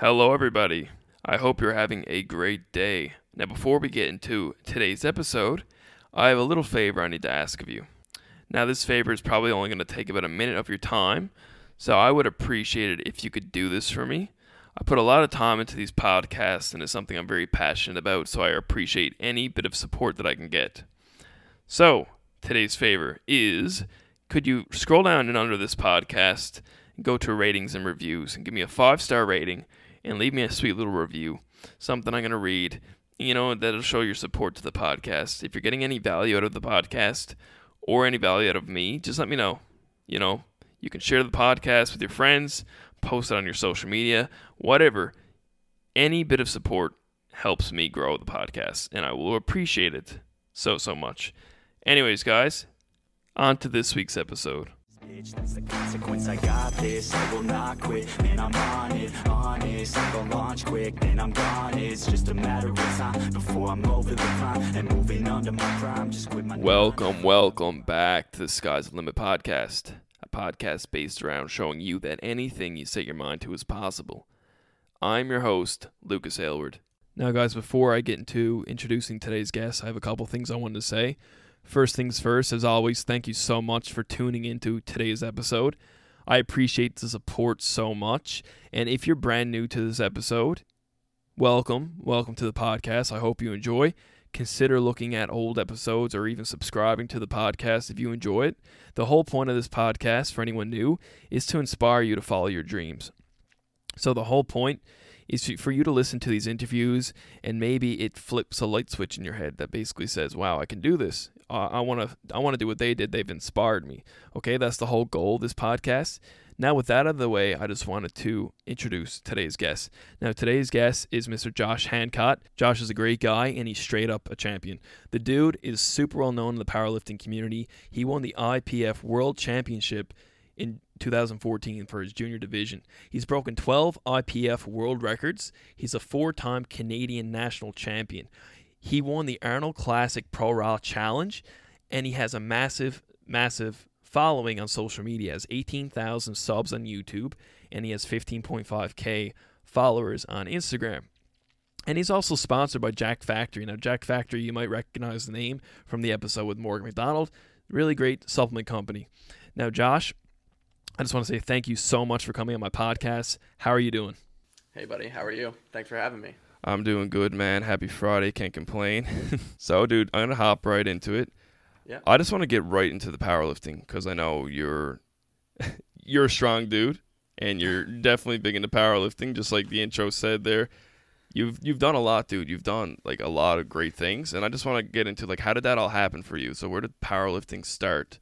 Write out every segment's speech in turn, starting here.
Hello, everybody. I hope you're having a great day. Now, before we get into today's episode, I have a little favor I need to ask of you. Now, this favor is probably only going to take about a minute of your time, so I would appreciate it if you could do this for me. I put a lot of time into these podcasts, and it's something I'm very passionate about, so I appreciate any bit of support that I can get. So, today's favor is could you scroll down and under this podcast go to ratings and reviews and give me a five star rating and leave me a sweet little review, something I'm going to read, you know, that'll show your support to the podcast. If you're getting any value out of the podcast or any value out of me, just let me know. You know, you can share the podcast with your friends, post it on your social media, whatever. Any bit of support helps me grow the podcast, and I will appreciate it so, so much. Anyways, guys, on to this week's episode. Bitch, that's the consequence. I got this. I will not quit. Man, I'm on it, honest. I'm gonna launch quick, then I'm gone. It's just a matter of time before I'm over the climb and moving under my prime. Just quit my Welcome, welcome back to the Sky's the Limit podcast, a podcast based around showing you that anything you set your mind to is possible. I'm your host, Lucas Aylward. Now, guys, before I get into introducing today's guest, I have a couple things I wanted to say. First things first, as always, thank you so much for tuning into today's episode. I appreciate the support so much. And if you're brand new to this episode, welcome. Welcome to the podcast. I hope you enjoy. Consider looking at old episodes or even subscribing to the podcast if you enjoy it. The whole point of this podcast, for anyone new, is to inspire you to follow your dreams. So, the whole point is for you to listen to these interviews and maybe it flips a light switch in your head that basically says, "Wow, I can do this. I want to I want to do what they did. They've inspired me." Okay, that's the whole goal of this podcast. Now, with that out of the way, I just wanted to introduce today's guest. Now, today's guest is Mr. Josh Hancott. Josh is a great guy, and he's straight up a champion. The dude is super well known in the powerlifting community. He won the IPF World Championship in 2014 for his junior division. He's broken 12 IPF world records. He's a four time Canadian national champion. He won the Arnold Classic Pro Raw Challenge, and he has a massive, massive following on social media. He has 18,000 subs on YouTube, and he has 15.5k followers on Instagram. And he's also sponsored by Jacked Factory. Now, Jacked Factory, you might recognize the name from the episode with Morgan McDonald. Really great supplement company. Now, Josh, I just want to say thank you so much for coming on my podcast. How are you doing? Hey, buddy. How are you? Thanks for having me. I'm doing good, man. Happy Friday. Can't complain. so, dude, I'm going to hop right into it. Yeah. I just want to get right into the powerlifting because I know you're you're a strong dude and you're definitely big into powerlifting, just like the intro said there. You've you've done a lot, dude. You've done like a lot of great things, and I just want to get into like how did that all happen for you? So where did powerlifting start?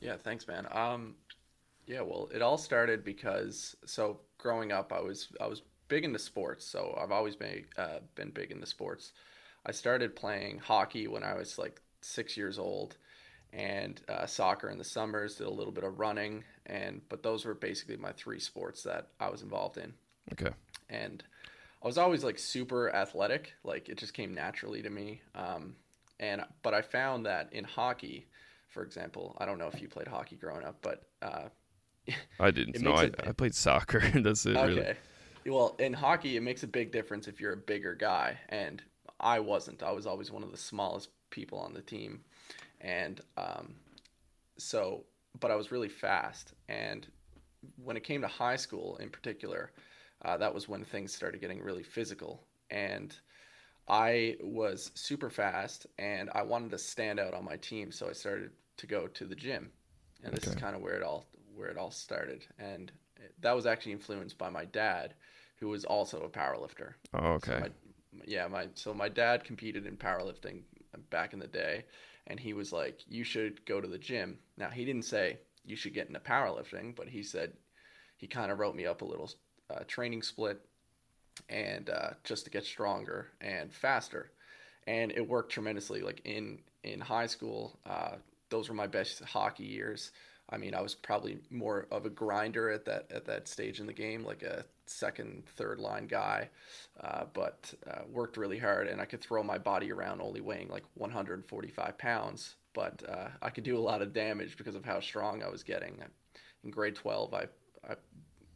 Yeah, thanks, man. Um, yeah, well, it all started because so growing up, I was I was big into sports, so I've always been uh, been big into sports. I started playing hockey when I was like six years old, and uh, soccer in the summers. Did a little bit of running, and but those were basically my three sports that I was involved in. Okay. and I was always like super athletic. Like it just came naturally to me. Um, and but I found that in hockey, for example, I don't know if you played hockey growing up, but uh, I didn't know. I, I played soccer. That's it, okay. really. Well, in hockey, it makes a big difference if you're a bigger guy, and I wasn't. I was always one of the smallest people on the team, and um, so, but I was really fast. And when it came to high school, in particular, uh, that was when things started getting really physical, and I was super fast, and I wanted to stand out on my team, so I started to go to the gym, and this is kind of where it all where it all started, and that was actually influenced by my dad, who was also a powerlifter. Oh, So okay. my, yeah, my so my dad competed in powerlifting back in the day, and he was like, "You should go to the gym." Now he didn't say you should get into powerlifting, but he said he kind of wrote me up a little uh, training split, and uh, just to get stronger and faster, and it worked tremendously. Like in in high school, uh, those were my best hockey years. I mean, I was probably more of a grinder at that at that stage in the game, like a second, third line guy, uh, but uh, worked really hard, and I could throw my body around only weighing like 145 pounds, but uh, I could do a lot of damage because of how strong I was getting. In grade 12, I, I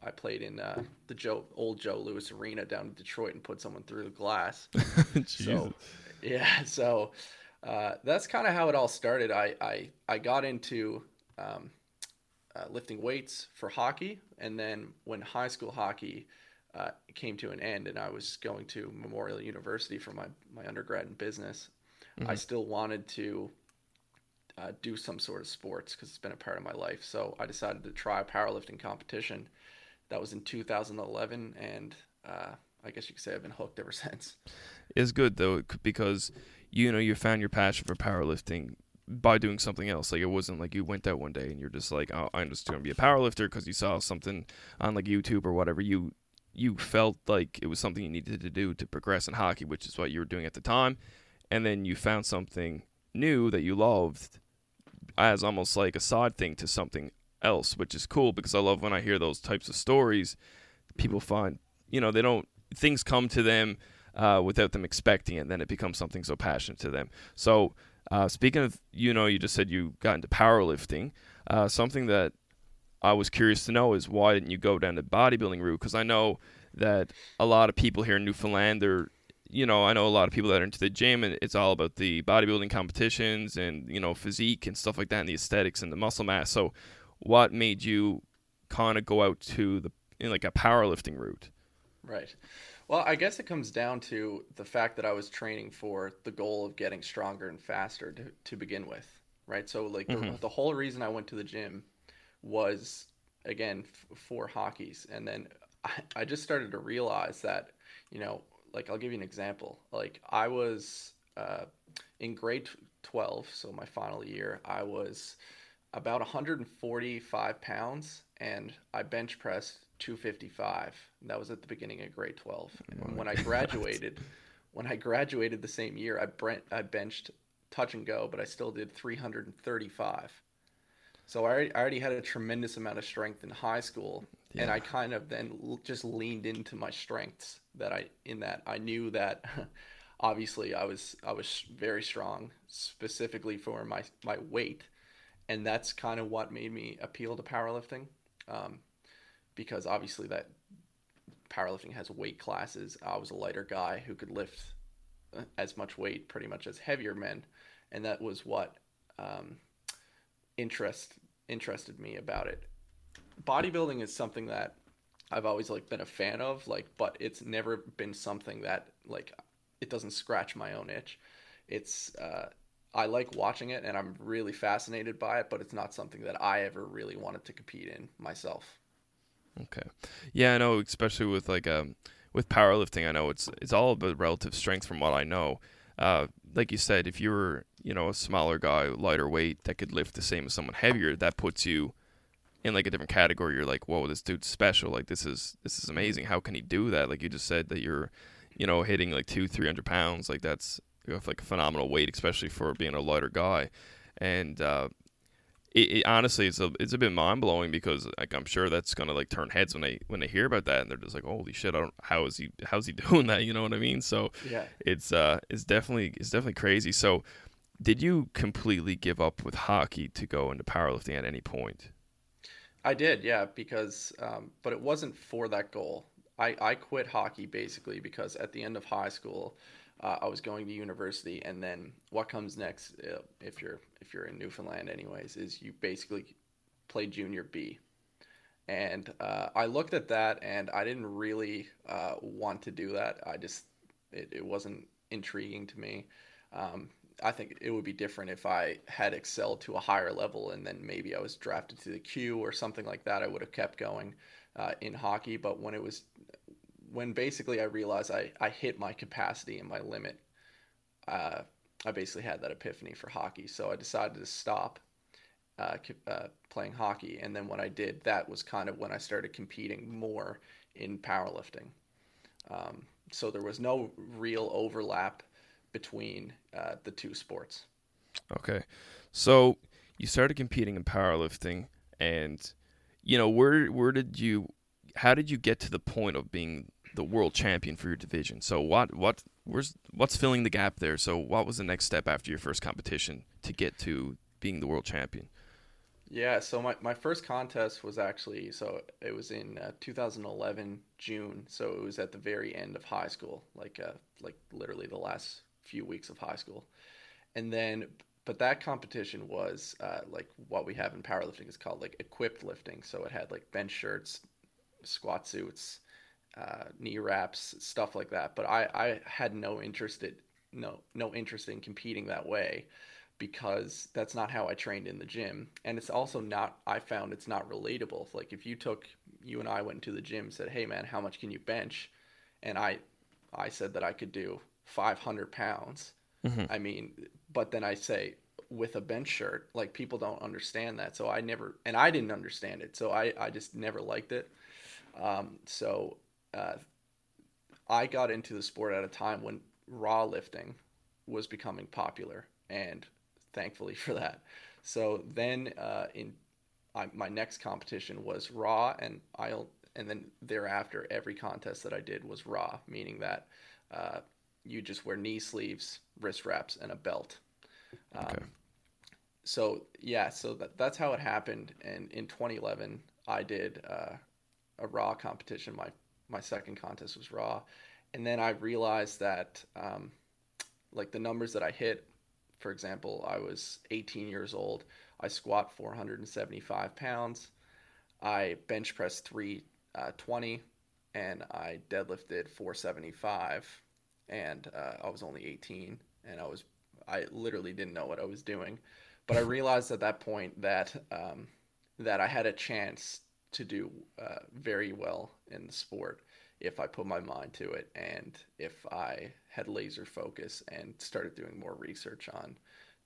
I played in uh, the Joe old Joe Louis Arena down in Detroit and put someone through the glass. so, yeah, so uh, that's kind of how it all started. I I, I got into um, uh, lifting weights for hockey, and then when high school hockey uh, came to an end, and I was going to Memorial University for my my undergrad in business, mm-hmm. I still wanted to uh, do some sort of sports because it's been a part of my life. So I decided to try a powerlifting competition. That was in 2011, and uh, I guess you could say I've been hooked ever since. It's good though because you know you found your passion for powerlifting by doing something else. Like it wasn't like you went out one day and you're just like, oh, I'm just to be a powerlifter because you saw something on like YouTube or whatever. You you felt like it was something you needed to do to progress in hockey, which is what you were doing at the time, and then you found something new that you loved as almost like a side thing to something else, which is cool because I love when I hear those types of stories. People find, you know, they don't things come to them uh, without them expecting it, and then it becomes something so passionate to them. So, uh, speaking of, you know, you just said you got into powerlifting. Uh, something that I was curious to know is why didn't you go down the bodybuilding route? Because I know that a lot of people here in Newfoundland, they're you know, I know a lot of people that are into the gym and it's all about the bodybuilding competitions and, you know, physique and stuff like that and the aesthetics and the muscle mass. So what made you kind of go out to the like a powerlifting route? Right. Well, I guess it comes down to the fact that I was training for the goal of getting stronger and faster to, to begin with, right? So like mm-hmm. the, the, whole reason I went to the gym was again f- for hockeys and then I, I just started to realize that, you know, like I'll give you an example. Like I was uh, in grade 12, so my final year, I was about 145 pounds and I bench pressed 255. that was at the beginning of grade 12. And when I graduated, when I graduated the same year, I, brent, I benched touch and go, but I still did 335. So I already had a tremendous amount of strength in high school, yeah. and I kind of then just leaned into my strengths that I in that I knew that obviously I was I was very strong specifically for my my weight, and that's kind of what made me appeal to powerlifting, um, because obviously that powerlifting has weight classes. I was a lighter guy who could lift uh, as much weight pretty much as heavier men, and that was what um, interest interested me about it. Bodybuilding is something that I've always like been a fan of, like, but it's never been something that like it doesn't scratch my own itch. It's uh, I like watching it and I'm really fascinated by it, but it's not something that I ever really wanted to compete in myself. Okay, yeah, I know, especially with like um with powerlifting, I know it's it's all about relative strength from what I know. Uh, like you said, if you were you know a smaller guy, lighter weight that could lift the same as someone heavier, that puts you in like a different category. You're like, whoa, this dude's special. Like this is this is amazing. How can he do that? Like you just said that you're, you know, hitting like two, three hundred pounds. Like that's like a phenomenal weight, especially for being a lighter guy. And uh, it, it, honestly it's a it's a bit mind blowing because like I'm sure that's gonna like turn heads when they when they hear about that and they're just like holy shit I don't how is he how's he doing that? You know what I mean? So yeah. it's uh it's definitely it's definitely crazy. So did you completely give up with hockey to go into powerlifting at any point? I did yeah because um, but it wasn't for that goal. I I quit hockey basically because at the end of high school uh, I was going to university, and then what comes next, uh, if you're if you're in Newfoundland, anyways, is you basically play junior B. And uh, I looked at that, and I didn't really uh, want to do that. I just it, it wasn't intriguing to me. Um, I think it would be different if I had excelled to a higher level, and then maybe I was drafted to the Q or something like that. I would have kept going uh, in hockey. But when it was when basically I realized I, I hit my capacity and my limit, uh, I basically had that epiphany for hockey. So I decided to stop uh, uh, playing hockey. And then when I did, that was kind of when I started competing more in powerlifting. Um, so there was no real overlap between uh, the two sports. Okay. So you started competing in powerlifting and you know where where did you how did you get to the point of being the world champion for your division. So what what where's what's filling the gap there? So what was the next step after your first competition to get to being the world champion? Yeah, so my, my first contest was actually so it was in uh, 2011 June, so it was at the very end of high school, like uh, like literally the last few weeks of high school, and then but that competition was uh, like what we have in powerlifting is called like equipped lifting, so it had like bench shirts, squat suits, uh, knee wraps, stuff like that. But I I had no interest in, no no interest in competing that way because that's not how I trained in the gym. And it's also not, I found it's not relatable. Like if you took, you and I went to the gym, said, hey man, how much can you bench? And I, I said that I could do 500 pounds. Mm-hmm. I mean, but then I say with a bench shirt, like people don't understand that. So I never, and I didn't understand it. So I, I just never liked it. Um, so uh, I got into the sport at a time when raw lifting was becoming popular and thankfully for that. So then uh, in I, my next competition was raw, and I'll and then thereafter every contest that I did was raw, meaning that uh, you just wear knee sleeves, wrist wraps, and a belt. Um, okay. So yeah, so that, that's how it happened. And in 2011, I did uh, a raw competition. My my second contest was raw, and then I realized that um, like the numbers that I hit for example, I was 18 years old. I squat 475 pounds. I bench pressed 320 uh, and I deadlifted 475 and uh, I was only 18 and I was I literally didn't know what I was doing. But I realized at that point that um, that I had a chance to do uh, very well in the sport if I put my mind to it and if I had laser focus and started doing more research on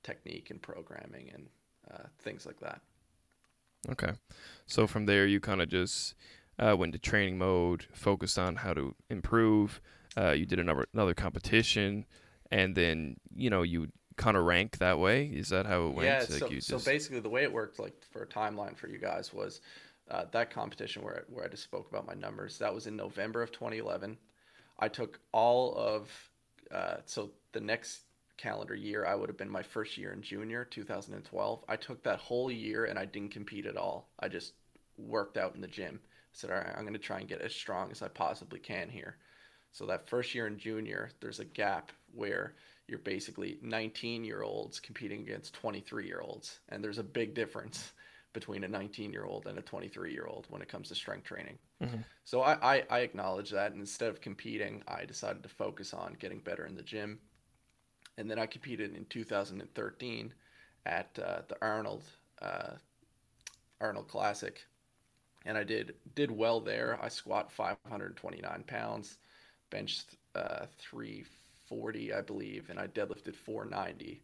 technique and programming and uh, things like that. Okay. So from there, you kind of just uh, went to training mode, focused on how to improve. Uh, you did another another competition, and then you know you kind of rank that way. Is that how it went? Yeah. Like so, just... so basically, the way it worked, like for a timeline for you guys, was uh, that competition where where I just spoke about my numbers. That was in November of 2011. I took all of uh, so the next calendar year I would have been my first year in junior 2012. I took that whole year and I didn't compete at all. I just worked out in the gym. I said, all right, I'm going to try and get as strong as I possibly can here. So that first year in junior, there's a gap where you're basically 19 year olds competing against 23 year olds, and there's a big difference between a 19 year old and a 23 year old when it comes to strength training. Mm-hmm. So I, I, I acknowledge that. And instead of competing, I decided to focus on getting better in the gym. And then I competed in 2013 at uh, the Arnold uh, Arnold Classic, and I did did well there. I squat 529 pounds, benched uh, 340, I believe, and I deadlifted 490.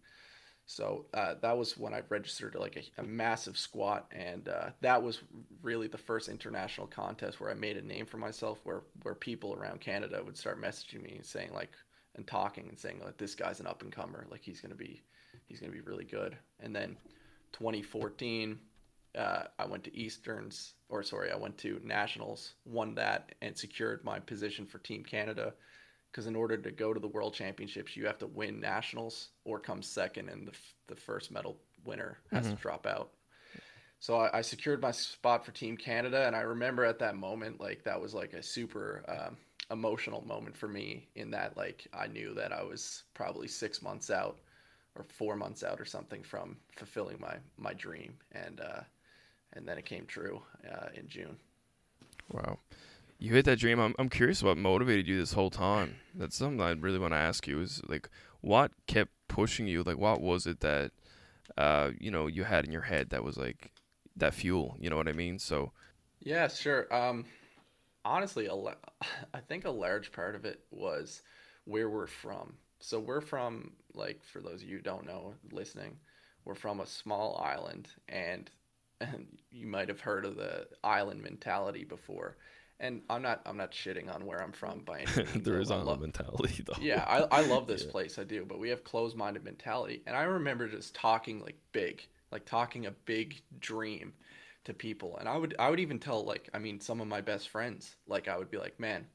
So uh, that was when I registered like a, a massive squat, and uh, that was really the first international contest where I made a name for myself. Where where people around Canada would start messaging me and saying like and talking and saying like this guy's an up and comer, like he's gonna be he's gonna be really good. And then 2014, uh, I went to Easterns or sorry, I went to Nationals, won that, and secured my position for Team Canada because in order to go to the World Championships, you have to win nationals or come second, and the the first medal winner has mm-hmm. to drop out. So I, I, secured my spot for Team Canada, and I remember at that moment, like that was like a super um, emotional moment for me. In that, like I knew that I was probably six months out or four months out or something from fulfilling my my dream, and uh, and then it came true uh, in June. Wow you hit that dream. I'm I'm curious what motivated you this whole time. That's something I really want to ask you. Is like what kept pushing you? Like what was it that uh you know you had in your head that was like that fuel? You know what I mean? So yeah, sure. Um, honestly, a I think a large part of it was where we're from. So we're from like for those of you don't know listening, we're from a small island and and you might have heard of the island mentality before and I'm not I'm not shitting on where I'm from by any means. there is island mentality though. Yeah, I, I love this yeah. place, I do, but we have closed minded mentality. And I remember just talking like big, like talking a big dream to people. And I would I would even tell like I mean some of my best friends, like I would be like, Man,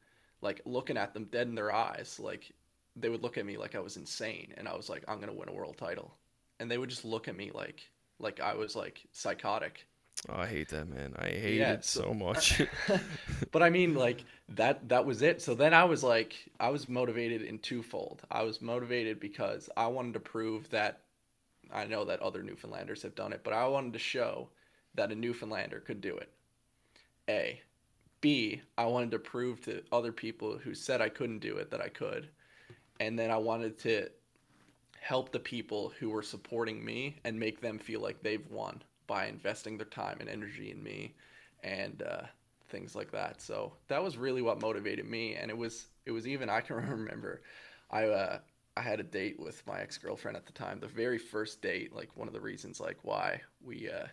like looking at them dead in their eyes, like they would look at me like I was insane and I was like, I'm gonna win a world title. And they would just look at me like Like I was like psychotic. Oh, I hate that, man. I hate Yeah, it so so- much. but I mean, like that that was it. So then I was like, I was motivated in twofold. I was motivated because I wanted to prove that I know that other Newfoundlanders have done it, but I wanted to show that a Newfoundlander could do it. A. B. I wanted to prove to other people who said I couldn't do it that I could. And then I wanted to help the people who were supporting me and make them feel like they've won by investing their time and energy in me and uh, things like that. So that was really what motivated me, and it was it was even I can remember, I uh, I had a date with my ex girlfriend at the time. The very first date, like one of the reasons like why we. Uh,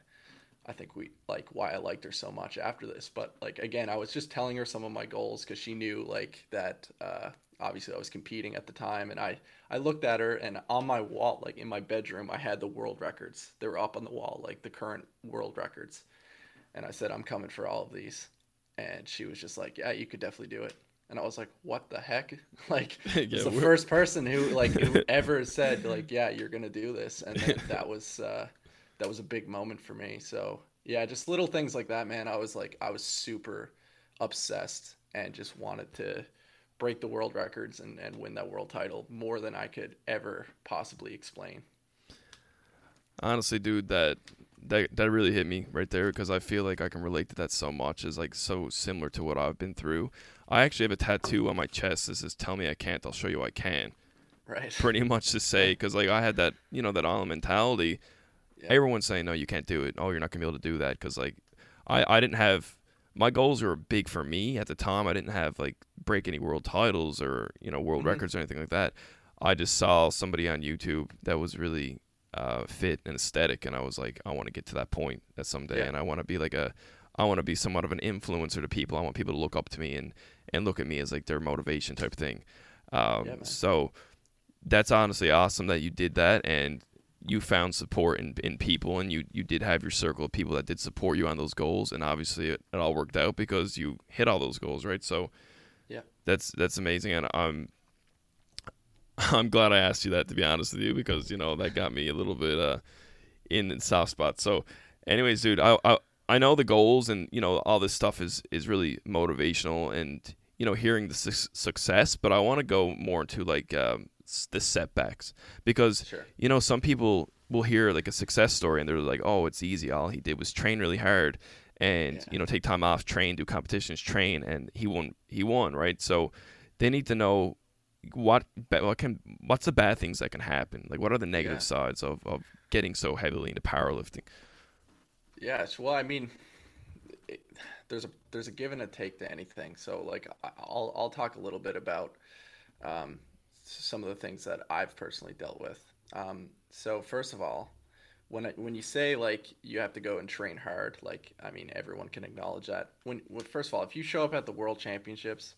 I think we like why I liked her so much after this. But like again, I was just telling her some of my goals because she knew like that. Uh, obviously, I was competing at the time, and I I looked at her and on my wall, like in my bedroom, I had the world records. They were up on the wall, like the current world records. And I said, I'm coming for all of these. And she was just like, Yeah, you could definitely do it. And I was like, What the heck? Like, Yeah, it's the we're- first person who like who ever said like, Yeah, you're gonna do this. And that was uh, that was a big moment for me. So yeah, just little things like that, man. I was like, I was super obsessed and just wanted to break the world records and, and win that world title more than I could ever possibly explain. Honestly, dude, that that that really hit me right there because I feel like I can relate to that so much. Is like so similar to what I've been through. I actually have a tattoo on my chest that says "Tell me I can't, I'll show you I can." Right. Pretty much to say because like I had that you know that island mentality. Yeah. Everyone's saying no, you can't do it. Oh, you're not gonna be able to do that because like I I didn't have my goals were big for me at the time. I didn't have like break any world titles or you know world Mhm. records or anything like that. I just saw somebody on YouTube that was really uh, fit and aesthetic, and I was like, I want to get to that point at someday, Yeah. and I want to be like a, I want to be somewhat of an influencer to people. I want people to look up to me and and look at me as like their motivation type thing. Um, Yeah, so that's honestly awesome that you did that and you found support in, in people and you, you did have your circle of people that did support you on those goals and obviously it, it all worked out because you hit all those goals right so. That's that's amazing and i'm i'm glad i asked you that to be honest with you because you know that got me a little bit uh in the soft spot so anyways dude i i, I know the goals and you know all this stuff is is really motivational and you know hearing the su- success but i want to go more into like um, the setbacks. Because Sure. you know some people will hear like a success story and they're like oh it's easy. All he did was train really hard and Yeah. you know take time off train do competitions train and he won he won right so they need to know what what can what's the bad things that can happen like what are the negative Yeah. sides of, of getting so heavily into powerlifting it's- well, I mean, it, there's a there's a give and a take to anything. So like, I'll I'll talk a little bit about um, some of the things that I've personally dealt with. Um, so first of all, when I, when you say like you have to go and train hard, like I mean everyone can acknowledge that. When, when first of all, if you show up at the World Championships,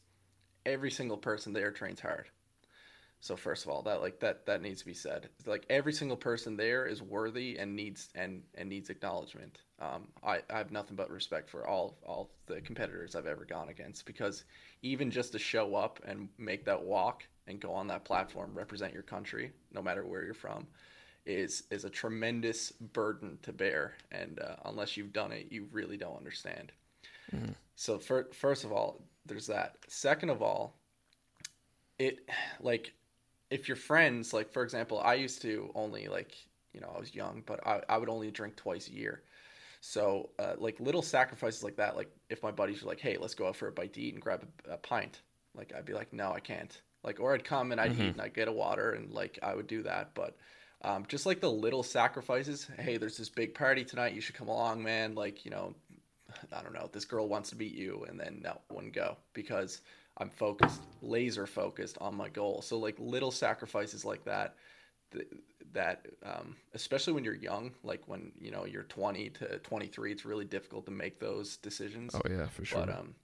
every single person there trains hard. So first of all, that like that that needs to be said. Like every single person there is worthy and needs and and needs acknowledgement. Um, I, I have nothing but respect for all all the competitors I've ever gone against because even just to show up and make that walk and go on that platform, represent your country, no matter where you're from, is is a tremendous burden to bear. And uh, unless you've done it, you really don't understand. So fir- first of all, there's that. Second of all, it like if your friends like for example i used to only like you know i was young but i, I would only drink twice a year so uh, like little sacrifices like that like if my buddies were like hey let's go out for a bite to eat and grab a, a pint like i'd be like no i can't like or i'd come and i'd eat and i'd get a water and like i would do that but um, just like the little sacrifices hey there's this big party tonight you should come along man like you know I don't know, this girl wants to meet you, and then no, wouldn't go because I'm focused, laser focused on my goal. So like little sacrifices like that, th- that um, especially when you're young, like when you know you're 20 to 23, it's really difficult to make those decisions. oh yeah for sure But um,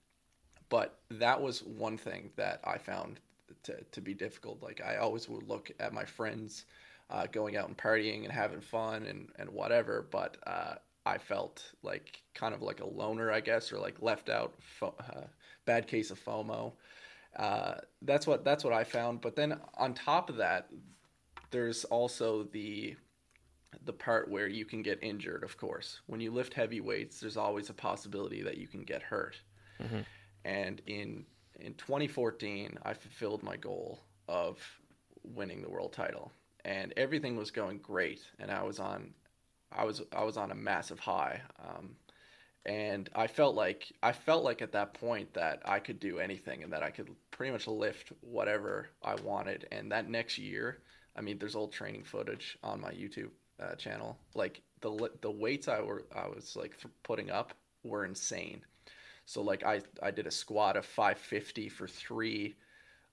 but that was one thing that I found to to be difficult. Like I always would look at my friends uh, going out and partying and having fun and and whatever, but uh, I felt like kind of like a loner, I guess, or like left out. Fo- uh, bad case of FOMO. Uh, that's what that's what I found. But then on top of that, there's also the the part where you can get injured, of course. When you lift heavy weights, there's always a possibility that you can get hurt. Mhm. And in in 2014, I fulfilled my goal of winning the world title, and everything was going great, and I was on, I was I was on a massive high. Um, and I felt like I felt like at that point that I could do anything and that I could pretty much lift whatever I wanted. And that next year, I mean, there's old training footage on my YouTube uh, channel. Like the the weights I were I was like th- putting up were insane. So like I I did a squat of 550 for three.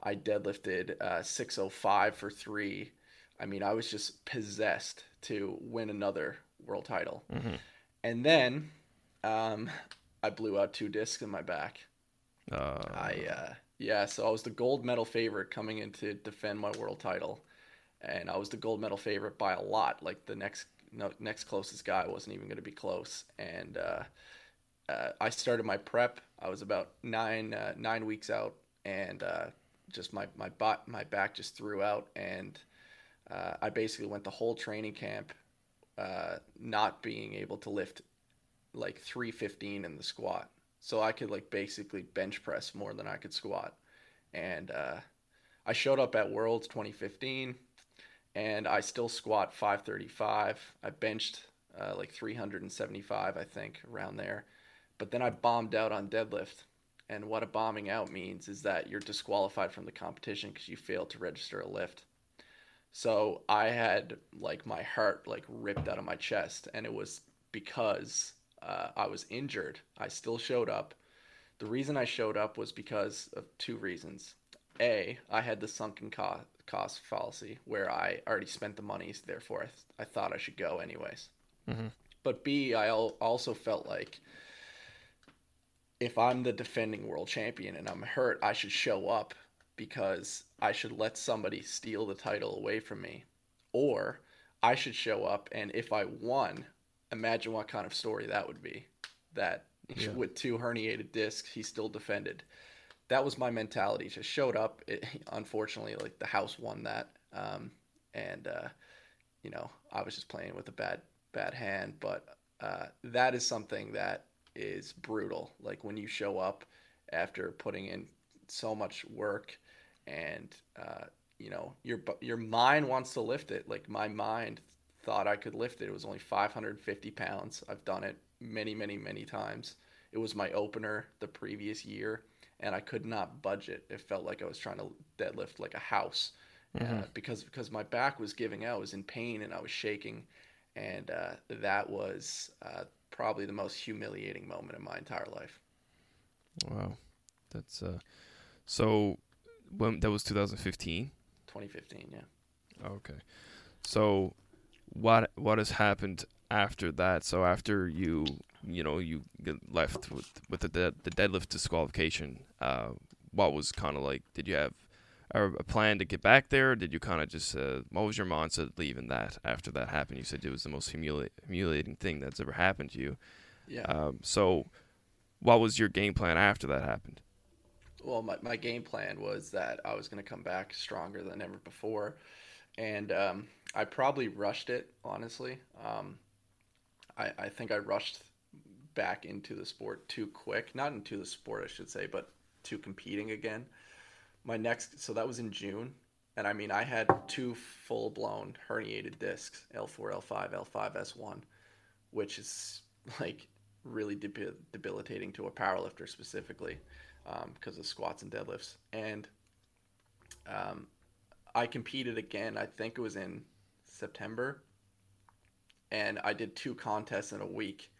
I deadlifted uh, 605 for three. I mean, I was just possessed to win another world title. Mhm. And then um, I blew out two discs in my back. Uh, I uh, yeah, so I was the gold medal favorite coming in to defend my world title, and I was the gold medal favorite by a lot. Like the next no, next closest guy wasn't even going to be close, and uh, uh, I started my prep. I was about nine uh, nine weeks out, and uh, just my my butt my back just threw out, and uh, I basically went the whole training camp uh, not being able to lift like 315 in the squat. So i could like basically bench press more than i could squat. And uh, i showed up at worlds 2015 and i still squat 535 i benched uh, like 375 i think around there. But then i bombed out on deadlift. And what a bombing out means is that you're disqualified from the competition because you failed to register a lift so i had like my heart like ripped out of my chest and it was because uh, I was injured. I still showed up. The reason I showed up was because of two reasons. A, I had the sunken co- cost fallacy where I already spent the money, so therefore I, th- I thought I should go anyways. Mhm. But B, I al- also felt like if I'm the defending world champion and I'm hurt, I should show up because I should let somebody steal the title away from me. Or I should show up and if I won, imagine what kind of story that would be. That Yeah. with two herniated discs, he still defended. That was my mentality. Just showed up. It, unfortunately, like the house won that, um, and uh, you know I was just playing with a bad bad hand. But uh, that is something that is brutal. Like when you show up after putting in so much work, and uh, you know your your mind wants to lift it. Like my mind thought I could lift it. It was only 550 pounds. I've done it many, many, many times. It was my opener the previous year, and I could not budge it. It felt like I was trying to deadlift like a house uh, because because my back was giving out. I was in pain and I was shaking, and uh, that was uh, probably the most humiliating moment in my entire life. wow, that's uh. So, when that was 2015. 2015, yeah. Okay. So what what has happened after that? So after you you know you left with with the the deadlift disqualification, uh, what was kind of like? Did you have a, a plan to get back there? Or did you kind of just uh, what was your mindset leaving that after that happened? You said it was the most humili- humiliating thing that's ever happened to you. Yeah. Um, so what was your game plan after that happened? Well, my, my game plan was that I was going to come back stronger than ever before. And um, I probably rushed it, honestly. Um, I, I think I rushed back into the sport too quick. Not into the sport, I should say, but to competing again. My next, so that was in June. And I mean, I had two full blown herniated discs L4, L5, L5, S1, which is like really debil- debilitating to a powerlifter specifically because of squats and deadlifts. And um, I competed again. I think it was in September, and I did two contests in a week.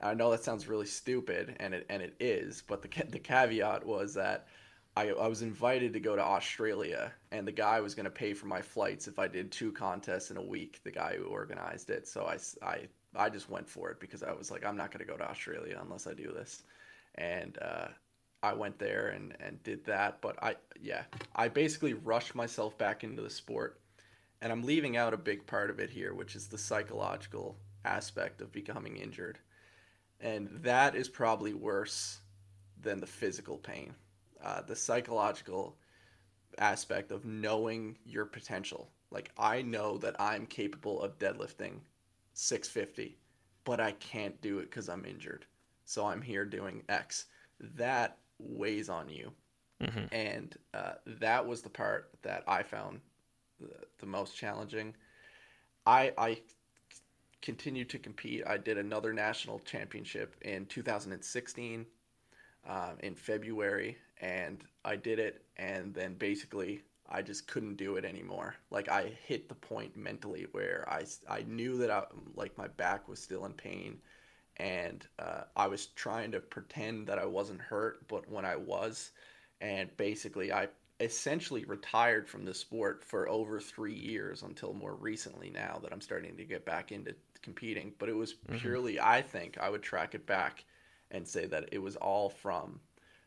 I know that sounds really stupid, and it and it is. But the the caveat was that I I was invited to go to Australia, and the guy was going to pay for my flights if I did two contests in a week. The guy who organized it, so I I I just went for it because I was like, I'm not going to go to Australia unless I do this, and uh, I went there and, and did that. But I, yeah, I basically rushed myself back into the sport. And I'm leaving out a big part of it here, which is the psychological aspect of becoming injured. And that is probably worse than the physical pain. Uh, the psychological aspect of knowing your potential. Like, I know that I'm capable of deadlifting 650, but I can't do it because I'm injured. So I'm here doing X. That weighs on you. Mm-hmm. And uh, that was the part that I found the, the most challenging. I, I continued to compete. I did another national championship in 2016 um, in February, and I did it. And then basically, I just couldn't do it anymore. Like I hit the point mentally where I, I knew that I like my back was still in pain, and uh, I was trying to pretend that I wasn't hurt, but when I was, and basically I essentially retired from the sport for over three years until more recently now that I'm starting to get back into competing. But it was purely, I think, I would track it back and say that it was all from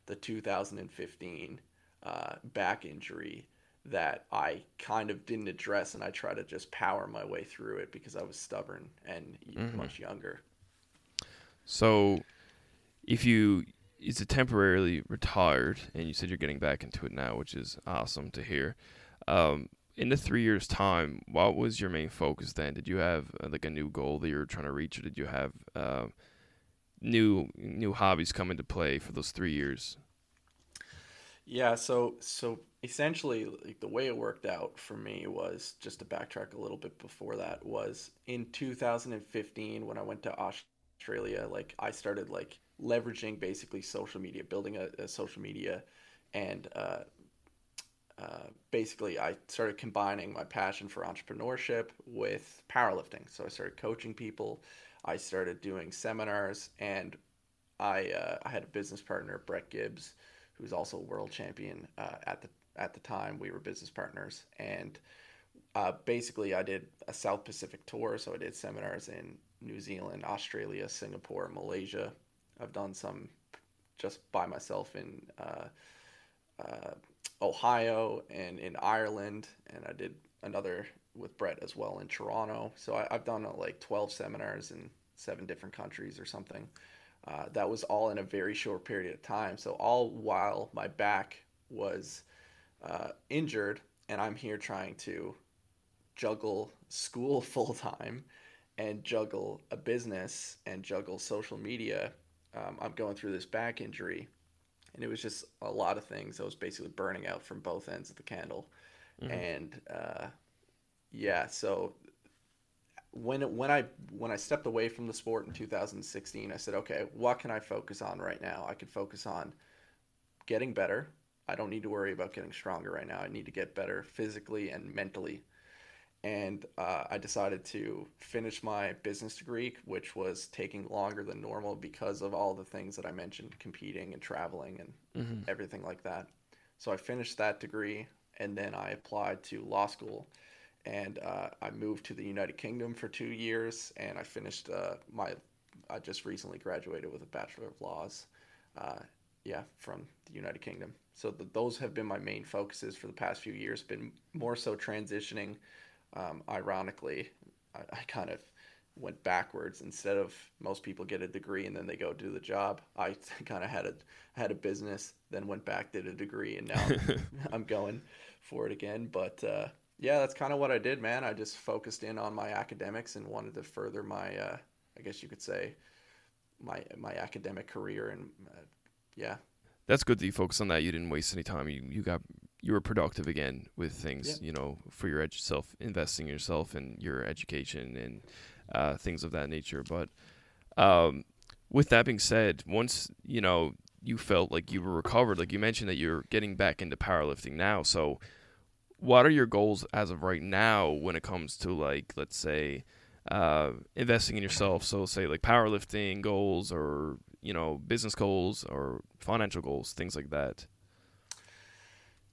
the 2015 uh, back injury that I kind of didn't address, and I tried to just power my way through it because I was stubborn and y- much younger. So, if you is a temporarily retired, and you said you're getting back into it now, which is awesome to hear. Um, in the three years' time, what was your main focus then? Did you have uh, like a new goal that you were trying to reach, or did you have uh, new new hobbies come into play for those three years? Yeah, so so essentially like the way it worked out for me was just to backtrack a little bit before that was in 2015 when I went to Australia, like I started like leveraging basically social media, building a, a social media and uh, uh, basically I started combining my passion for entrepreneurship with powerlifting. So I started coaching people, I started doing seminars, and I uh, I had a business partner, Brett Gibbs, who's also a world champion uh, at the at the time. We were business partners, and uh, basically I did a South Pacific tour. So I did seminars in New Zealand, Australia, Singapore, Malaysia. I've done some just by myself in uh, uh, Ohio and in Ireland, and I did another with Brett as well in Toronto. So I, I've done uh, like 12 seminars in seven different countries or something. Uh, that was all in a very short period of time. So all while my back was uh, injured, and I'm here trying to juggle school full time and juggle a business and juggle social media. Um, I'm going through this back injury, and it was just a lot of things. I was basically burning out from both ends of the candle, and uh, yeah, so when it, when I when I stepped away from the sport in 2016, I said, okay, what can I focus on right now? I could focus on getting better. I don't need to worry about getting stronger right now. I need to get better physically and mentally. And uh, I decided to finish my business degree, which was taking longer than normal because of all the things that I mentioned competing and traveling and everything like that. So I finished that degree and then I applied to law school and uh, I moved to the United Kingdom for two years, and I finished uh, my. I just recently graduated with a Bachelor of Laws, uh, yeah, from the United Kingdom. So th those have been my main focuses for the past few years. Been more so transitioning. Um, ironically, I, I kind of went backwards. Instead of most people get a degree and then they go do the job, I kind of had a had a business, then went back, did a degree, and now I'm going for it again. But uh, yeah, that's kind of what I did, man. I just focused in on my academics and wanted to further my, uh, I guess you could say, my my academic career. And uh, yeah, That's good that you focused on that. You didn't waste any time. You you got you were productive again with things. Yeah. You know, for your edu- self investing yourself and your education and uh, things of that nature. But um, with that being said, once you know you felt like you were recovered, like you mentioned that you're getting back into powerlifting now. So, what are your goals as of right now when it comes to like, let's say, uh, investing in yourself? So, say like powerlifting goals or you know business goals or financial goals, things like that.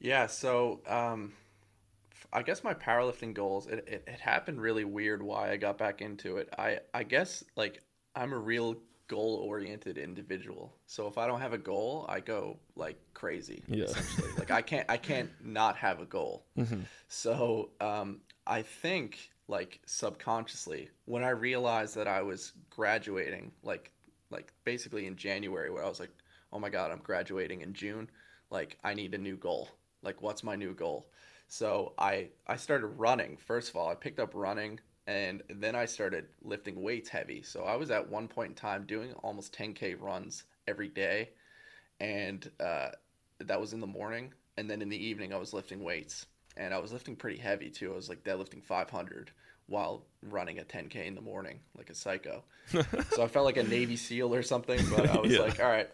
Yeah. So um, I guess my powerlifting goals. It, it it happened really weird. Why I got back into it. I I guess like I'm a real goal oriented individual. So if I don't have a goal, I go like crazy. Yeah. Essentially, like I can't I can't not have a goal. So um, I think like subconsciously when I realized that I was graduating, like like basically in January, where I was like, oh my god, I'm graduating in June. Like I need a new goal. Like what's my new goal? So I I started running. First of all, I picked up running and then I started lifting weights heavy. So I was at one point in time doing almost 10k runs every day, and uh, that was in the morning. And then in the evening, I was lifting weights, and I was lifting pretty heavy too. I was like deadlifting 500 while running a 10k in the morning, like a psycho. so I felt like a Navy SEAL or something. But I was Yeah. like, all right,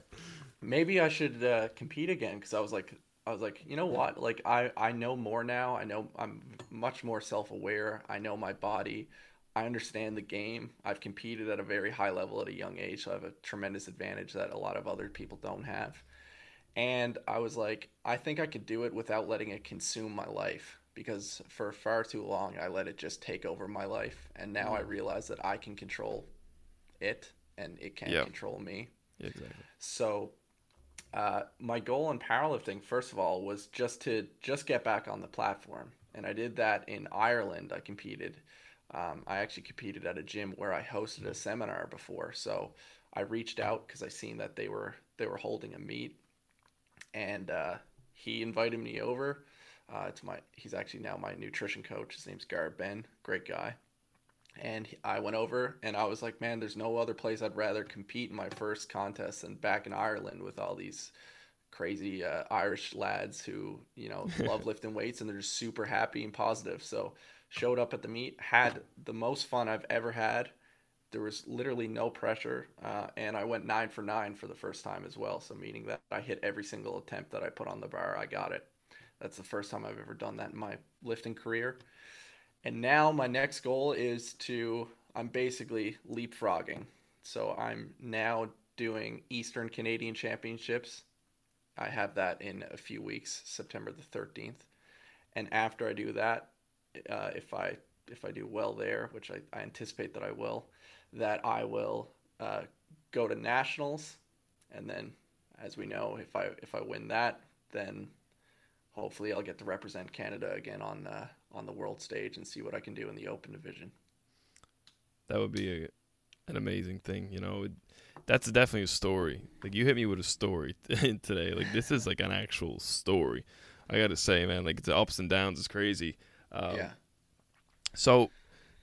maybe I should uh, compete again because I was like, I was like, you know what? Like I I know more now. I know I'm much more self aware. I know my body. I understand the game. I've competed at a very high level at a young age, so I have a tremendous advantage that a lot of other people don't have. And I was like, I think I could do it without letting it consume my life because for far too long I let it just take over my life. And now I mm. realize that I can control it and it can't Yeah. control me. Exactly. So, uh, my goal in powerlifting, first of all, was just to just get back on the platform, and I did that in Ireland. I competed. Um, I actually competed at a gym where I hosted a seminar before, so I reached out because I seen that they were they were holding a meet, and uh, he invited me over. Uh, it's my he's actually now my nutrition coach. His name's Garrett Ben, great guy and I went over and I was like, man, there's no other place I'd rather compete in my first contest than back in Ireland with all these crazy uh, Irish lads who you know love lifting weights and they're just super happy and positive. So showed up at the meet, had the most fun I've ever had. There was literally no pressure, uh, and I went nine for nine for the first time as well. So meaning that I hit every single attempt that I put on the bar, I got it. That's the first time I've ever done that in my lifting career. And now my next goal is to I'm basically leapfrogging. So I'm now doing Eastern Canadian Championships. I have that in a few weeks, September the 13th. And after I do that, uh, if I if I do well there, which I, I anticipate that I will, that I will uh, go to nationals, and then, as we know, if I if I win that, then hopefully I'll get to represent Canada again on uh, on the world stage and see what I can do in the open division. That would be a, an amazing thing. You know, it, that's definitely a story. Like you hit me with a story today. Like this is like an actual story. I got to say, man, like the ups and downs is crazy. Um, yeah. So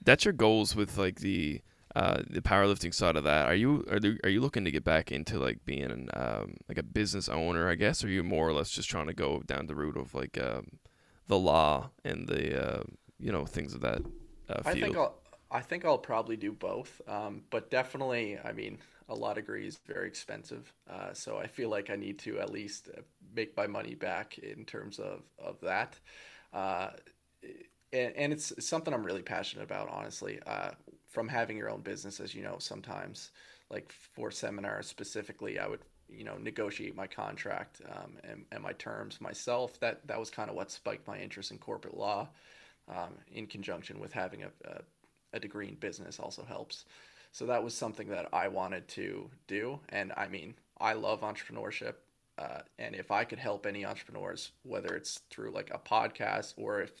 that's your goals with like the uh, the powerlifting side of that. Are you are you, are you looking to get back into like being um, like a business owner? I guess. Or are you more or less just trying to go down the route of like um, the law and the uh, you know things of that uh, I field? think I'll I think I'll probably do both. Um, but definitely, I mean, a law degree is very expensive. Uh, so I feel like I need to at least uh, make my money back in terms of of that. Uh, and, and it's something I'm really passionate about, honestly. Uh, from having your own business, as you know, sometimes like for seminars specifically, I would you know negotiate my contract um, and, and my terms myself. That that was kind of what spiked my interest in corporate law. Um, in conjunction with having a, a, a degree in business also helps. So that was something that I wanted to do. And I mean, I love entrepreneurship. Uh, and if I could help any entrepreneurs, whether it's through like a podcast or if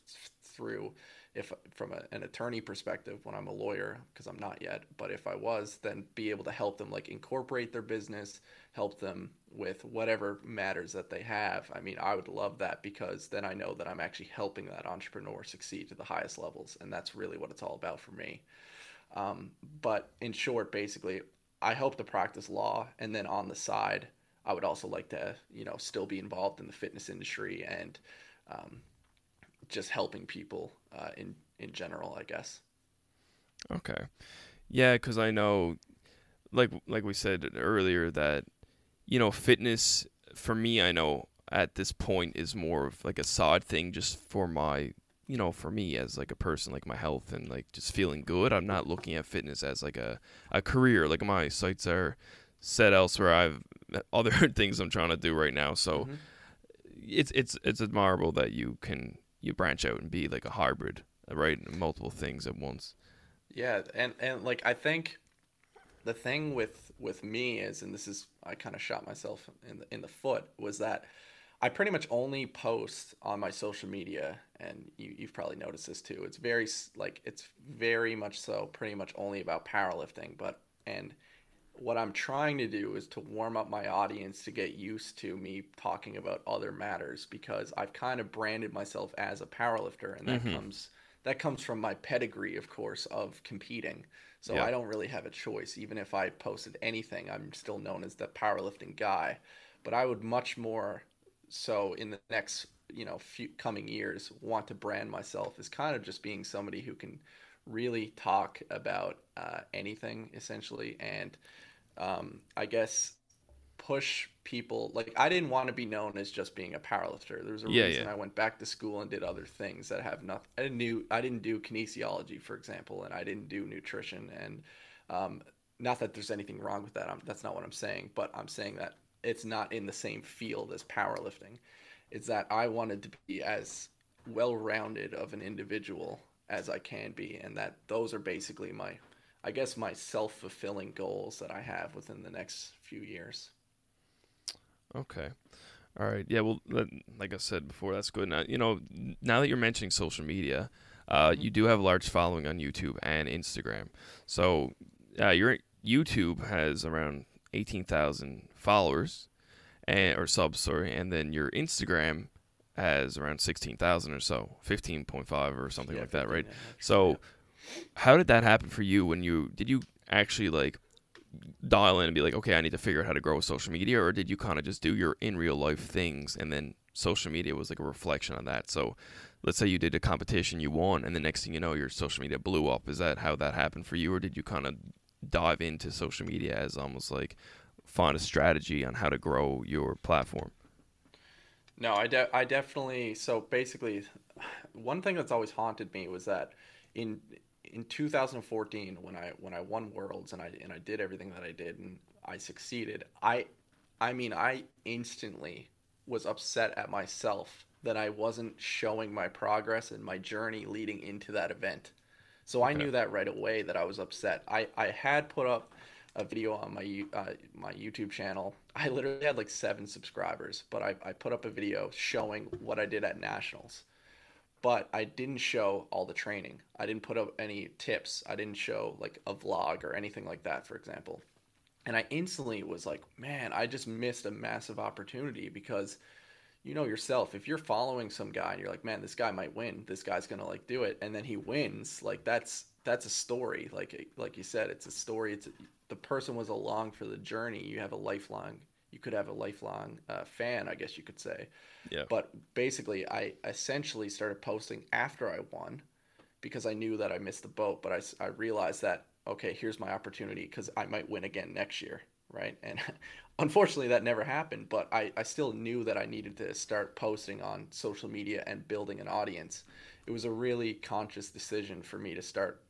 through, if from a, an attorney perspective, when I'm a lawyer, because I'm not yet, but if I was, then be able to help them like incorporate their business, help them with whatever matters that they have. I mean, I would love that because then I know that I'm actually helping that entrepreneur succeed to the highest levels. And that's really what it's all about for me. Um, but in short, basically, I hope to practice law, and then on the side, I would also like to, you know, still be involved in the fitness industry and um, just helping people uh, in in general, I guess. Okay. Yeah, because I know, like like we said earlier, that you know, fitness for me, I know at this point is more of like a side thing, just for my, you know, for me as like a person, like my health and like just feeling good. I'm not looking at fitness as like a a career. Like my sights are set elsewhere. I've other things I'm trying to do right now, so Mhm. it's it's it's admirable that you can you branch out and be like a hybrid, uh, right? Multiple things at once. Yeah, and and like I think the thing with with me is, and this is I kind of shot myself in the in the foot was that I pretty much only post on my social media, and you you've probably noticed this too. It's very like it's very much so pretty much only about powerlifting, but and what I'm trying to do is to warm up my audience to get used to me talking about other matters because I've kind of branded myself as a powerlifter, and that Mhm. comes that comes from my pedigree, of course, of competing. So Yeah. I don't really have a choice. Even if I posted anything, I'm still known as the powerlifting guy. But I would much more so in the next, you know, few coming years want to brand myself as kind of just being somebody who can really talk about uh, anything essentially, and um, I guess push people like I didn't want to be known as just being a powerlifter. There was a Yeah, reason yeah. I went back to school and did other things that have nothing. I didn't do I didn't do kinesiology, for example, and I didn't do nutrition. And um, not that there's anything wrong with that. I'm, that's not what I'm saying. But I'm saying that it's not in the same field as powerlifting. It's that I wanted to be as well-rounded of an individual as I can be, and that those are basically my, I guess, my self-fulfilling goals that I have within the next few years. Okay. All right. Yeah. Well, like I said before, that's good. Now, you know, now that you're mentioning social media, uh, you do have a large following on YouTube and Instagram. So, uh, your YouTube has around eighteen thousand followers, and or subs, sorry, and then your Instagram has around sixteen thousand or so, fifteen point five or something Yeah, like that, right? yeah, So, yeah. How did that happen for you when you did you actually like dial in and be like, okay, I need to figure out how to grow social media, or did you kind of just do your in real life things and then social media was like a reflection of that? So, let's say you did a competition, you won, and the next thing you know, your social media blew up. Is that how that happened for you, or did you kind of dive into social media as almost like find a strategy on how to grow your platform? No, I, de- I definitely. So basically, one thing that's always haunted me was that in in 2014 when I when I won worlds and I and I did everything that I did and I succeeded. I I mean I instantly was upset at myself that I wasn't showing my progress and my journey leading into that event. So I knew that right away that I was upset. I I had put up a video on my uh, my YouTube channel. I literally had like seven subscribers, but I, I put up a video showing what I did at nationals. But I didn't show all the training. I didn't put up any tips. I didn't show like a vlog or anything like that, for example. And I instantly was like, man, I just missed a massive opportunity because you know yourself, if you're following some guy and you're like, man, this guy might win, this guy's gonna like do it, and then he wins, like that's that's a story. Like like you said, it's a story. It's the person was along for the journey. You have a lifelong. You could have a lifelong uh, fan, I guess you could say. Yeah. But basically, I essentially started posting after I won because I knew that I missed the boat. But I, I realized that, okay, here's my opportunity because I might win again next year. Right. And unfortunately, that never happened. But I, I still knew that I needed to start posting on social media and building an audience. It was a really conscious decision for me to start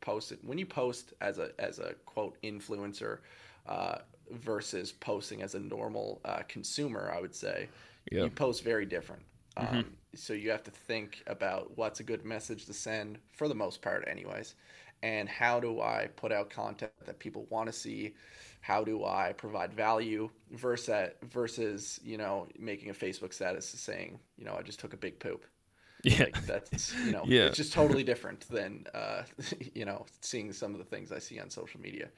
posting. When you post as a, as a quote influencer, uh, versus posting as a normal uh, consumer, I would say, Yeah. you post very different. Um, so you have to think about what's a good message to send for the most part, anyways, and how do I put out content that people want to see? How do I provide value versus versus you know making a Facebook status saying you know I just took a big poop. Yeah. Like that's you know Yeah. it's just totally different than uh, you know seeing some of the things I see on social media.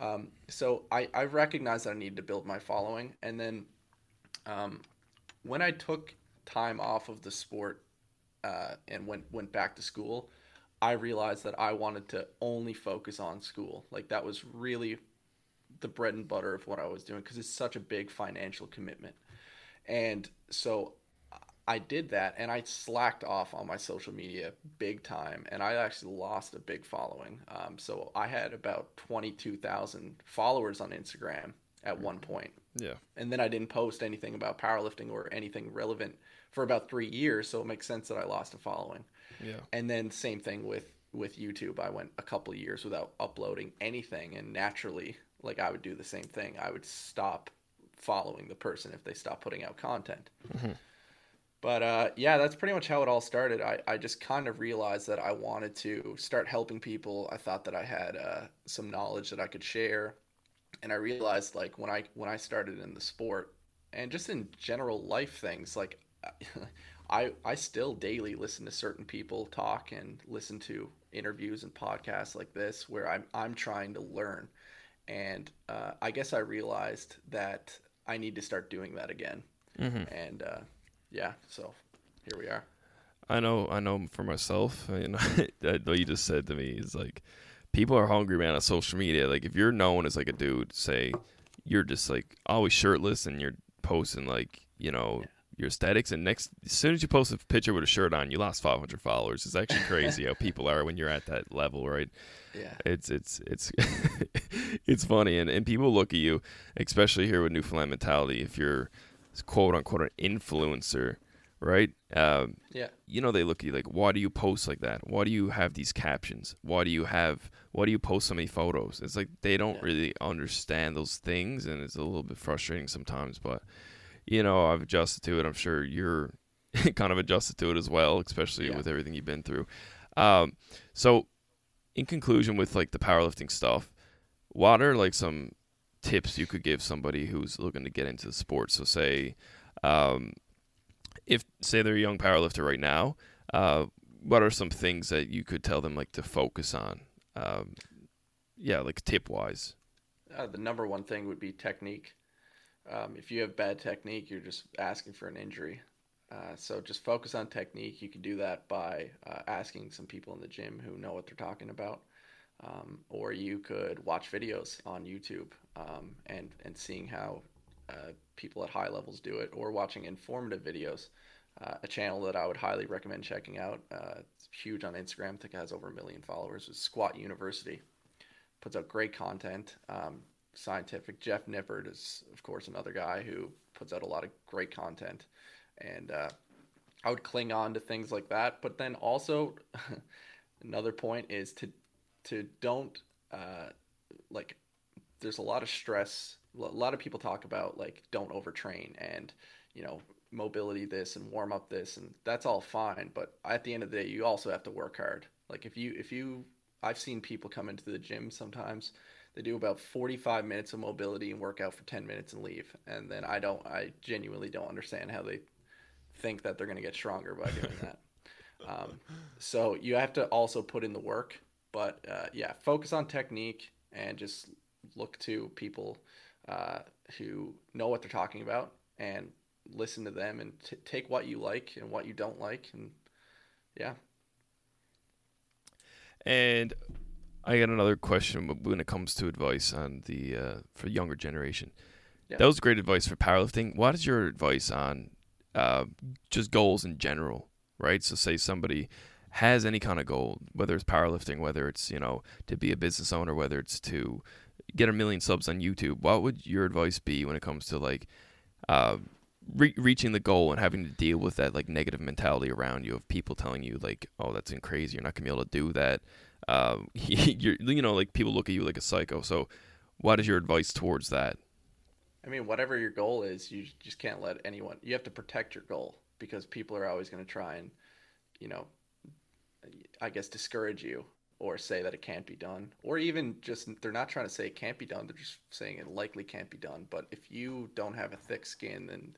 Um, so I, I recognized that I needed to build my following, and then um, when I took time off of the sport uh, and went went back to school, I realized that I wanted to only focus on school. Like that was really the bread and butter of what I was doing because it's such a big financial commitment. And so I did that and I slacked off on my social media big time and I actually lost a big following. Um, so I had about 22,000 followers on Instagram at one point Yeah. and then I didn't post anything about powerlifting or anything relevant for about three years. So it makes sense that I lost a following. Yeah. And then same thing with with YouTube. I went a couple of years without uploading anything, and naturally, like I would do the same thing. I would stop following the person if they stopped putting out content. But uh, yeah, that's pretty much how it all started. I, I just kind of realized that I wanted to start helping people. I thought that I had uh, some knowledge that I could share, and I realized like when I when I started in the sport and just in general life things like I I still daily listen to certain people talk and listen to interviews and podcasts like this where I'm I'm trying to learn, and uh, I guess I realized that I need to start doing that again, hmm and uh, yeah, so here we are. I know, I know for myself. You know, what you just said to me is like, people are hungry, man, on social media. Like, if you're known as like a dude, say you're just like always shirtless and you're posting like, you know, your aesthetics, and next as soon as you post a picture with a shirt on, you lost 500 followers. It's actually crazy how people are when you're at that level, right? Yeah. It's it's it's it's funny, and and people look at you, especially here with New Newfoundland mentality. If you're quote unquote an influencer, right? Um, Yeah. you know they look at you like why do you post like that why do you have these captions why do you have why do you post so many photos it's like they don't Yeah. really understand those things and it's a little bit frustrating sometimes but you know i've adjusted to it i'm sure you're kind of adjusted to it as well especially Yeah. with everything you've been through um, so in conclusion with like the powerlifting stuff what are like some tips you could give somebody who's looking to get into the sport so say um, if say they're a young powerlifter right now, uh, what are some things that you could tell them like to focus on? Um, yeah, like tip wise. Uh, the number one thing would be technique. Um, if you have bad technique, you're just asking for an injury. Uh, so just focus on technique. You can do that by uh, asking some people in the gym who know what they're talking about, um, or you could watch videos on YouTube um, and and seeing how uh, people at high levels do it, or watching informative videos. Uh, a channel that I would highly recommend checking out. Uh, it's huge on Instagram. I think it has over a million followers. Is Squat University puts out great content. Um, scientific. Jeff Nippard is, of course, another guy who puts out a lot of great content, and uh, I would cling on to things like that. But then also, another point is to to don't uh, like. There's a lot of stress. A lot of people talk about like don't overtrain and you know mobility this and warm up this and that's all fine but at the end of the day you also have to work hard like if you if you i've seen people come into the gym sometimes they do about 45 minutes of mobility and work out for 10 minutes and leave and then i don't i genuinely don't understand how they think that they're going to get stronger by doing that um, so you have to also put in the work but uh, yeah focus on technique and just look to people uh, who know what they're talking about and listen to them and t- take what you like and what you don't like and yeah And I got another question when it comes to advice on the uh, for younger generation. Yeah. That was great advice for powerlifting. What is your advice on uh, just goals in general? Right. So say somebody has any kind of goal, whether it's powerlifting, whether it's you know to be a business owner, whether it's to get a million subs on YouTube. What would your advice be when it comes to like uh, re- reaching the goal and having to deal with that like negative mentality around you of people telling you like, oh, that's crazy, you're not gonna be able to do that. Um, you're, you know, like people look at you like a psycho. So, what is your advice towards that? I mean, whatever your goal is, you just can't let anyone. You have to protect your goal because people are always going to try and, you know, I guess discourage you or say that it can't be done, or even just they're not trying to say it can't be done. They're just saying it likely can't be done. But if you don't have a thick skin, then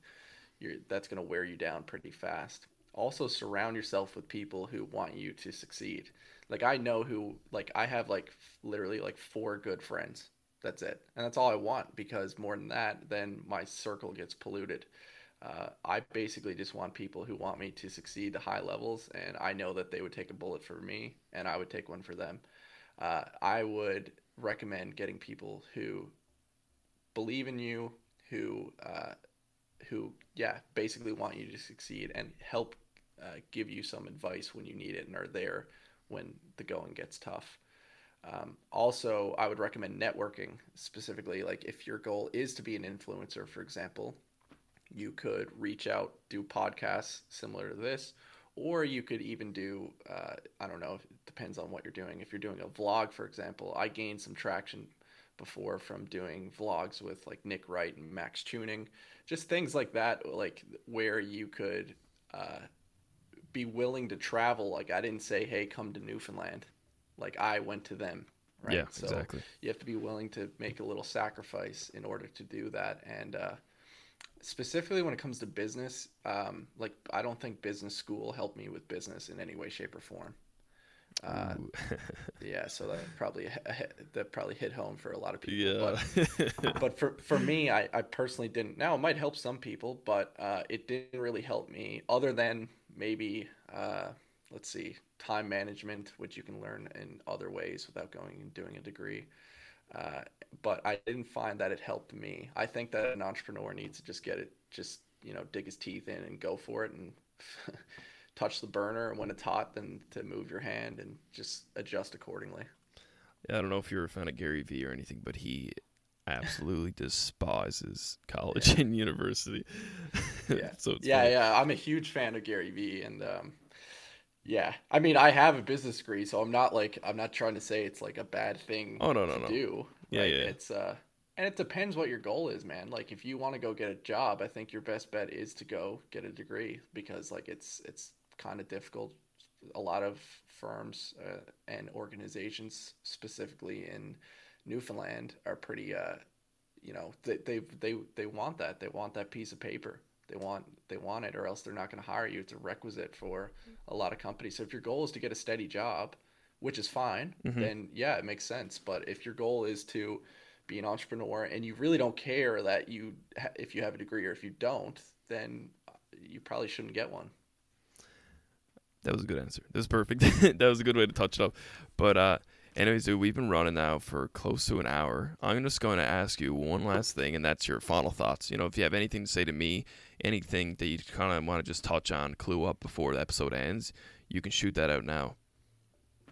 you're that's going to wear you down pretty fast. Also, surround yourself with people who want you to succeed. Like I know who, like I have like literally like four good friends that's it. And that's all I want because more than that, then my circle gets polluted. Uh, I basically just want people who want me to succeed to high levels, and I know that they would take a bullet for me, and I would take one for them. Uh, I would recommend getting people who believe in you, who, uh, who, yeah, basically want you to succeed and help uh, give you some advice when you need it and are there when the going gets tough. Um, also, I would recommend networking specifically. Like, if your goal is to be an influencer, for example, you could reach out, do podcasts similar to this, or you could even do, uh, I don't know, it depends on what you're doing. If you're doing a vlog, for example, I gained some traction before from doing vlogs with like Nick Wright and Max Tuning, just things like that, like where you could uh, be willing to travel. Like, I didn't say, hey, come to Newfoundland like I went to them. Right? Yeah, so exactly. You have to be willing to make a little sacrifice in order to do that. And uh, specifically when it comes to business, um, like I don't think business school helped me with business in any way, shape, or form. Uh, yeah, so that probably that probably hit home for a lot of people. Yeah. But, but for for me, I, I personally didn't. Now it might help some people, but uh, it didn't really help me. Other than maybe uh, let's see, time management, which you can learn in other ways without going and doing a degree. Uh, but I didn't find that it helped me. I think that an entrepreneur needs to just get it, just you know, dig his teeth in and go for it and touch the burner. And when it's hot, then to move your hand and just adjust accordingly. Yeah, I don't know if you're a fan of Gary Vee or anything, but he absolutely despises college yeah. and university. yeah, so yeah, funny. yeah. I'm a huge fan of Gary Vee, and um, yeah, I mean, I have a business degree, so I'm not like I'm not trying to say it's like a bad thing. Oh no, no, to no. Do yeah, like, yeah. It's uh, and it depends what your goal is, man. Like if you want to go get a job, I think your best bet is to go get a degree because like it's it's kind of difficult. A lot of firms uh, and organizations, specifically in Newfoundland, are pretty uh, you know, they they they they want that. They want that piece of paper they want they want it or else they're not going to hire you. It's a requisite for a lot of companies. So if your goal is to get a steady job which is fine mm-hmm. then yeah it makes sense. But if your goal is to be an entrepreneur and you really don't care that you if you have a degree or if you don't then you probably shouldn't get one. That was a good answer. That was perfect. That was a good way to touch it up. But uh Anyways, dude, we've been running now for close to an hour. I'm just going to ask you one last thing, and that's your final thoughts. You know, if you have anything to say to me, anything that you kind of want to just touch on, clue up before the episode ends, you can shoot that out now.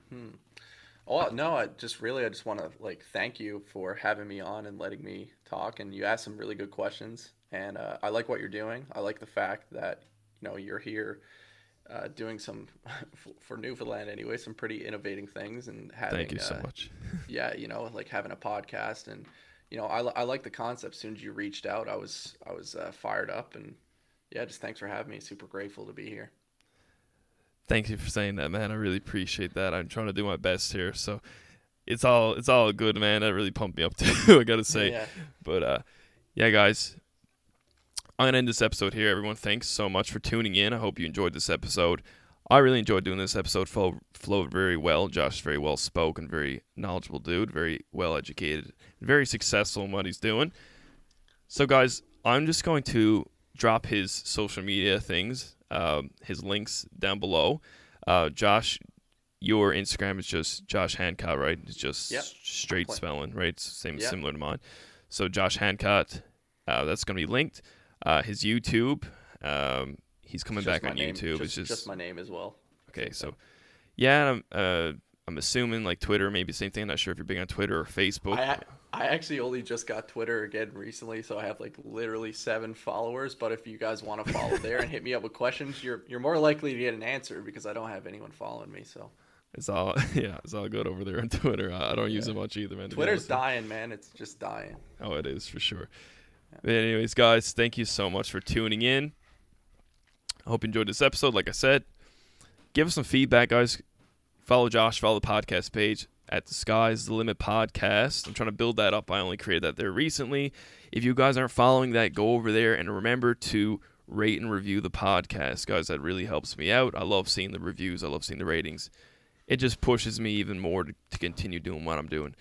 Hmm. Oh no, I just really I just want to like thank you for having me on and letting me talk. And you asked some really good questions, and uh, I like what you're doing. I like the fact that you know you're here uh, doing some for Newfoundland anyway, some pretty innovating things and having. Thank you uh, so much. yeah, you know, like having a podcast and you know, I, I like the concept. As soon as you reached out, I was I was uh, fired up and yeah, just thanks for having me. Super grateful to be here. Thank you for saying that, man. I really appreciate that. I'm trying to do my best here, so it's all it's all good, man. That really pumped me up too. I gotta say, yeah. but uh, yeah, guys, I'm going to end this episode here. Everyone, thanks so much for tuning in. I hope you enjoyed this episode. I really enjoyed doing this episode. Flow, flowed very well. Josh very well spoken, very knowledgeable dude, very well educated, very successful in what he's doing. So, guys, I'm just going to drop his social media things, um, his links down below. Uh, Josh, your Instagram is just Josh Hancott, right? It's just yep. straight spelling, right? It's same yep. similar to mine. So Josh Hancott, uh, that's going to be linked. Uh, his YouTube, um, he's coming back on name. YouTube. Just, it's just, just my name as well. Okay, so yeah, I'm, uh, I'm assuming like Twitter, maybe same thing. I'm not sure if you're big on Twitter or Facebook. I, I actually only just got Twitter again recently, so I have like literally seven followers. But if you guys want to follow there and hit me up with questions, you're you're more likely to get an answer because I don't have anyone following me. So it's all yeah, it's all good over there on Twitter. I don't use it much either, man. Twitter's dying, man. It's just dying. Oh, it is for sure. But anyways, guys, thank you so much for tuning in. I hope you enjoyed this episode. Like I said, give us some feedback, guys. Follow Josh, follow the podcast page at the Sky's the Limit podcast. I'm trying to build that up. I only created that there recently. If you guys aren't following that, go over there and remember to rate and review the podcast, guys. That really helps me out. I love seeing the reviews, I love seeing the ratings. It just pushes me even more to, to continue doing what I'm doing.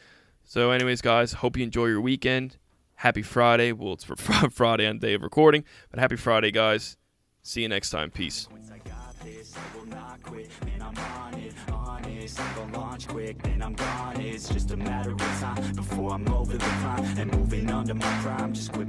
So, anyways, guys, hope you enjoy your weekend happy Friday. Well, it's Friday on day of recording, but happy Friday, guys. See you next time. Peace. quick, then I'm gone It's just a matter of time before I'm over the and moving under my prime. Just quit